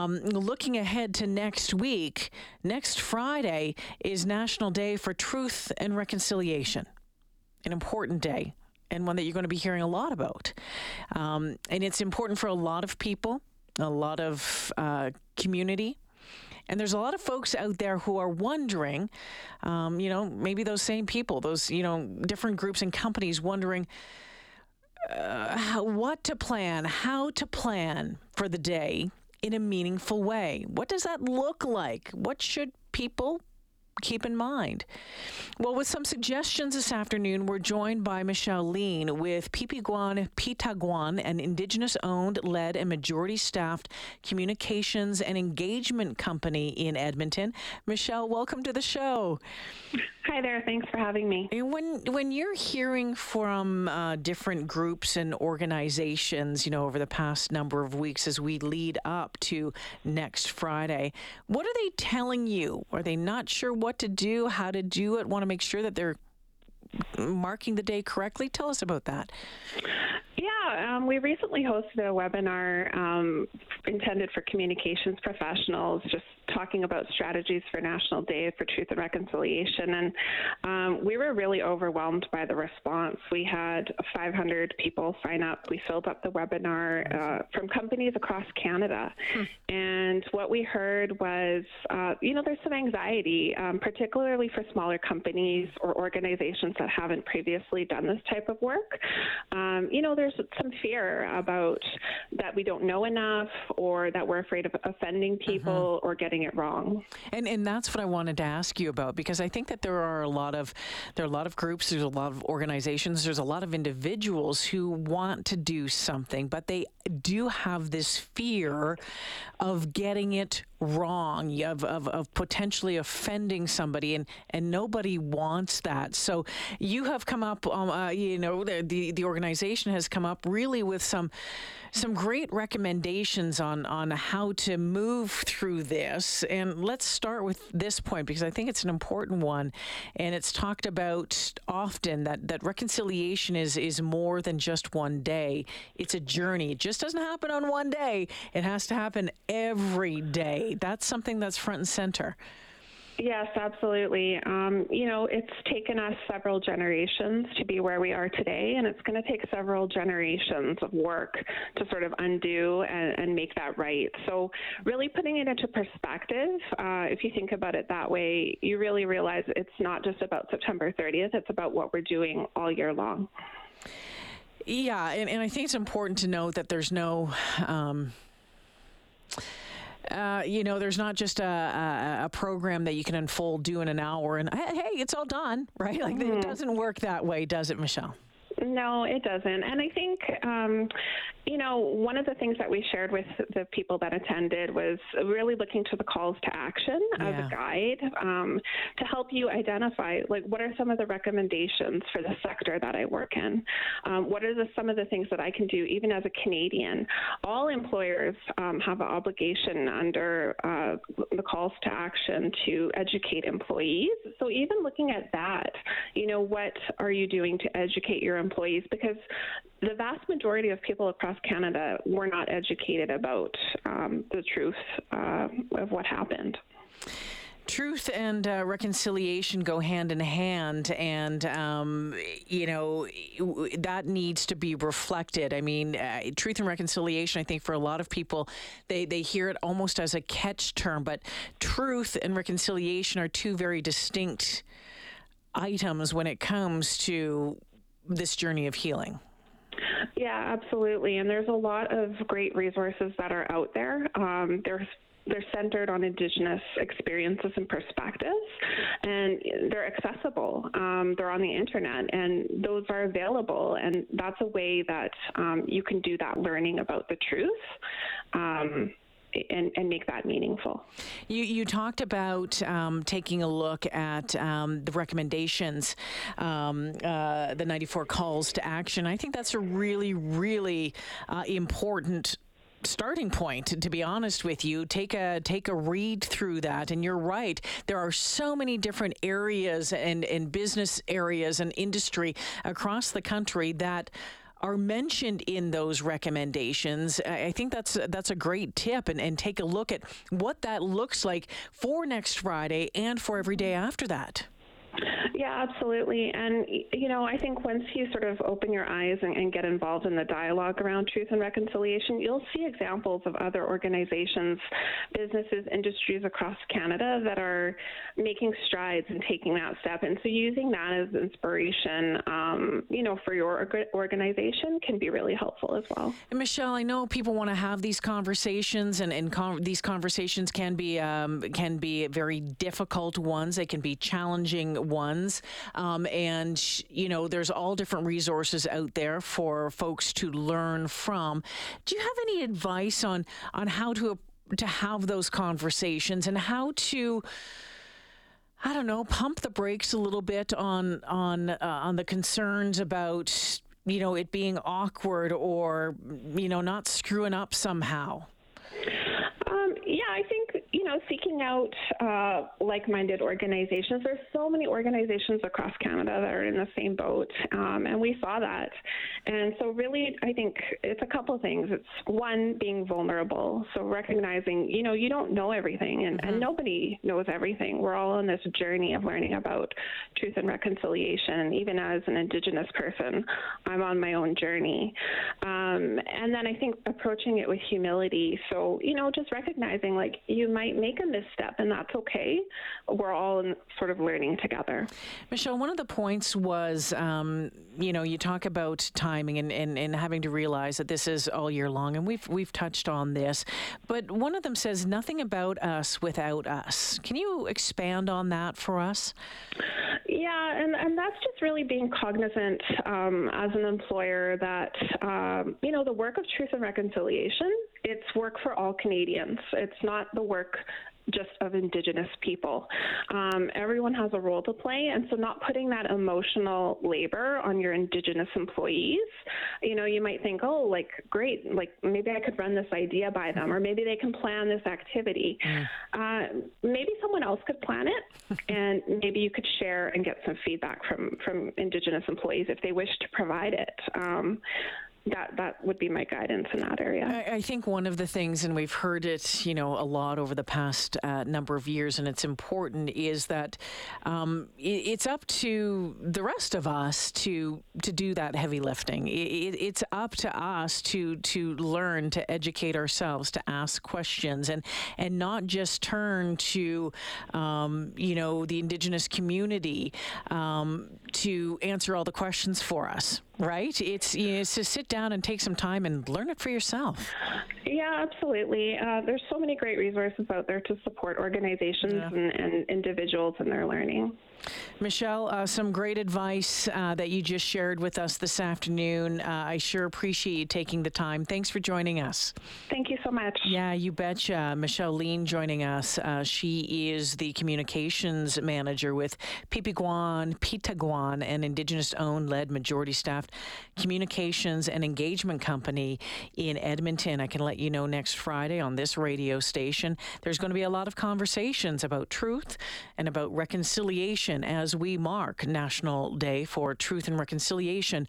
Um, looking ahead to next week, next Friday is National Day for Truth and Reconciliation, an important day and one that you're going to be hearing a lot about. Um, and it's important for a lot of people, a lot of uh, community. And there's a lot of folks out there who are wondering, um, you know, maybe those same people, those, you know, different groups and companies wondering uh, how, what to plan, how to plan for the day in a meaningful way. What does that look like? What should people keep in mind? Well, with some suggestions this afternoon, we're joined by Michelle Lean with Pipikwan Pêhtâkwan, an Indigenous owned, led, and majority staffed communications and engagement company in Edmonton. Michelle, welcome to the show. Hi there. Thanks for having me. When when you're hearing from uh, different groups and organizations, you know, over the past number of weeks as we lead up to next Friday, what are they telling you? Are they not sure what to do, how to do it? Want to make sure that they're marking the day correctly? Tell us about that. Yeah, um, we recently hosted a webinar um, intended for communications professionals, just talking about strategies for National Day for Truth and Reconciliation. And um, we were really overwhelmed by the response. We had 500 people sign up. We filled up the webinar uh, from companies across Canada. Hmm. And what we heard was, uh, you know, there's some anxiety, um, particularly for smaller companies or organizations that haven't previously done this type of work. Um, you know, there's some fear about that we don't know enough or that we're afraid of offending people mm-hmm. or getting it wrong. And and that's what I wanted to ask you about because I think that there are a lot of there are a lot of groups, there's a lot of organizations, there's a lot of individuals who want to do something, but they do have this fear of getting it wrong, of, of, of potentially offending somebody, and, and nobody wants that. So you have come up, um, uh, you know, the, the, the organization has come up really with some some great recommendations on on how to move through this. And let's start with this point because I think it's an important one, and it's talked about often that that reconciliation is is more than just one day. It's a journey. It just doesn't happen on one day. It has to happen every day. That's something that's front and center. Yes, absolutely. Um, you know, it's taken us several generations to be where we are today, and it's going to take several generations of work to sort of undo and, and make that right. So, really putting it into perspective, uh, if you think about it that way, you really realize it's not just about September 30th, it's about what we're doing all year long. Yeah, and, and I think it's important to note that there's no. Um, uh, you know, there's not just a, a, a, program that you can unfold, do in an hour, and hey, it's all done, right? Like mm-hmm. it doesn't work that way, does it, Michelle? No, it doesn't. And I think, um, you know, one of the things that we shared with the people that attended was really looking to the calls to action yeah. as a guide um, to help you identify, like, what are some of the recommendations for the sector that I work in? Um, what are the, some of the things that I can do, even as a Canadian? All employers um, have an obligation under uh, the calls to action to educate employees. So even looking at that, you know, what are you doing to educate your employees? Because the vast majority of people across Canada were not educated about um, the truth uh, of what happened truth and uh, reconciliation go hand in hand, and um, you know that needs to be reflected. I mean, uh, truth and reconciliation. I think for a lot of people, they they hear it almost as a catch term, but truth and reconciliation are two very distinct items when it comes to this journey of healing. Yeah, absolutely. And there's a lot of great resources that are out there. Um, there's they're centered on Indigenous experiences and perspectives, and they're accessible. Um, they're on the internet, and those are available. And that's a way that um, you can do that learning about the truth. Um, and, and make that meaningful. You, you talked about um, taking a look at um, the recommendations, um, uh, the 94 calls to action. I think that's a really, really uh, important starting point to be honest with you take a take a read through that and you're right there are so many different areas and and business areas and industry across the country that are mentioned in those recommendations. I think that's that's a great tip, and, and take a look at what that looks like for next Friday and for every day mm-hmm. after that. Yeah, absolutely. And, you know, I think once you sort of open your eyes and, and, get involved in the dialogue around truth and reconciliation, you'll see examples of other organizations, businesses, industries across Canada that are making strides and taking that step. And so using that as inspiration, um, you know, for your organization can be really helpful as well. And Michelle, I know people want to have these conversations, and, and con- these conversations can be um, can be very difficult ones. They can be challenging ones. Um, and, you know, there's all different resources out there for folks to learn from. Do you have any advice on, on how to, to have those conversations and how to, I don't know, pump the brakes a little bit on on uh, on the concerns about you know it being awkward or you know not screwing up somehow. Um, yeah, I think you know, seeking out uh, like-minded organizations. There's so many organizations across Canada that are in the same boat, um, and we saw that. And so, really, I think it's a couple things. It's one being vulnerable, so recognizing, you know, you don't know everything, and, mm-hmm. and nobody knows everything. We're all on this journey of learning about truth and reconciliation. Even as an Indigenous person, I'm on my own journey. Um, and then I think approaching it with humility. So, you know, just recognizing like you might make a misstep, and that's okay. We're all in, sort of learning together. Michelle, one of the points was, um, you know, you talk about timing and, and, and having to realize that this is all year long, and we've we've touched on this, but one of them says nothing about us without us. Can you expand on that for us? Yeah, and, and that's just really being cognizant um, as an employer that, um, you know, the work of truth and reconciliation, it's work for all Canadians. It's not the work just of Indigenous people. Um, everyone has a role to play, and so not putting that emotional labor on your Indigenous employees. You know, you might think, oh, like, great, like maybe I could run this idea by them, or maybe they can plan this activity. Mm. Uh, maybe someone else could plan it, and maybe you could share and get some feedback from, from Indigenous employees if they wish to provide it. Um, that that would be my guidance in that area. I, I, think one of the things, and we've heard it, you know, a lot over the past uh, number of years, and it's important, is that um, it, it's up to the rest of us to to do that heavy lifting. It, it's up to us to to learn, to educate ourselves, to ask questions, and and not just turn to, um, you know, the Indigenous community um, to answer all the questions for us right? It's, you know, it's to sit down and take some time and learn it for yourself. Yeah, absolutely. Uh, there's so many great resources out there to support organizations yeah. and, and individuals in their learning. Michelle, uh, some great advice uh, that you just shared with us this afternoon. Uh, I sure appreciate you taking the time. Thanks for joining us. Thank you so much. Yeah, you betcha. Michelle Lean joining us. Uh, she is the communications manager with Pipikwan, Pêhtâkwan, an Indigenous owned, led, majority staffed communications and engagement company in Edmonton. I can let you know next Friday on this radio station, there's going to be a lot of conversations about truth and about reconciliation as we mark National Day for Truth and Reconciliation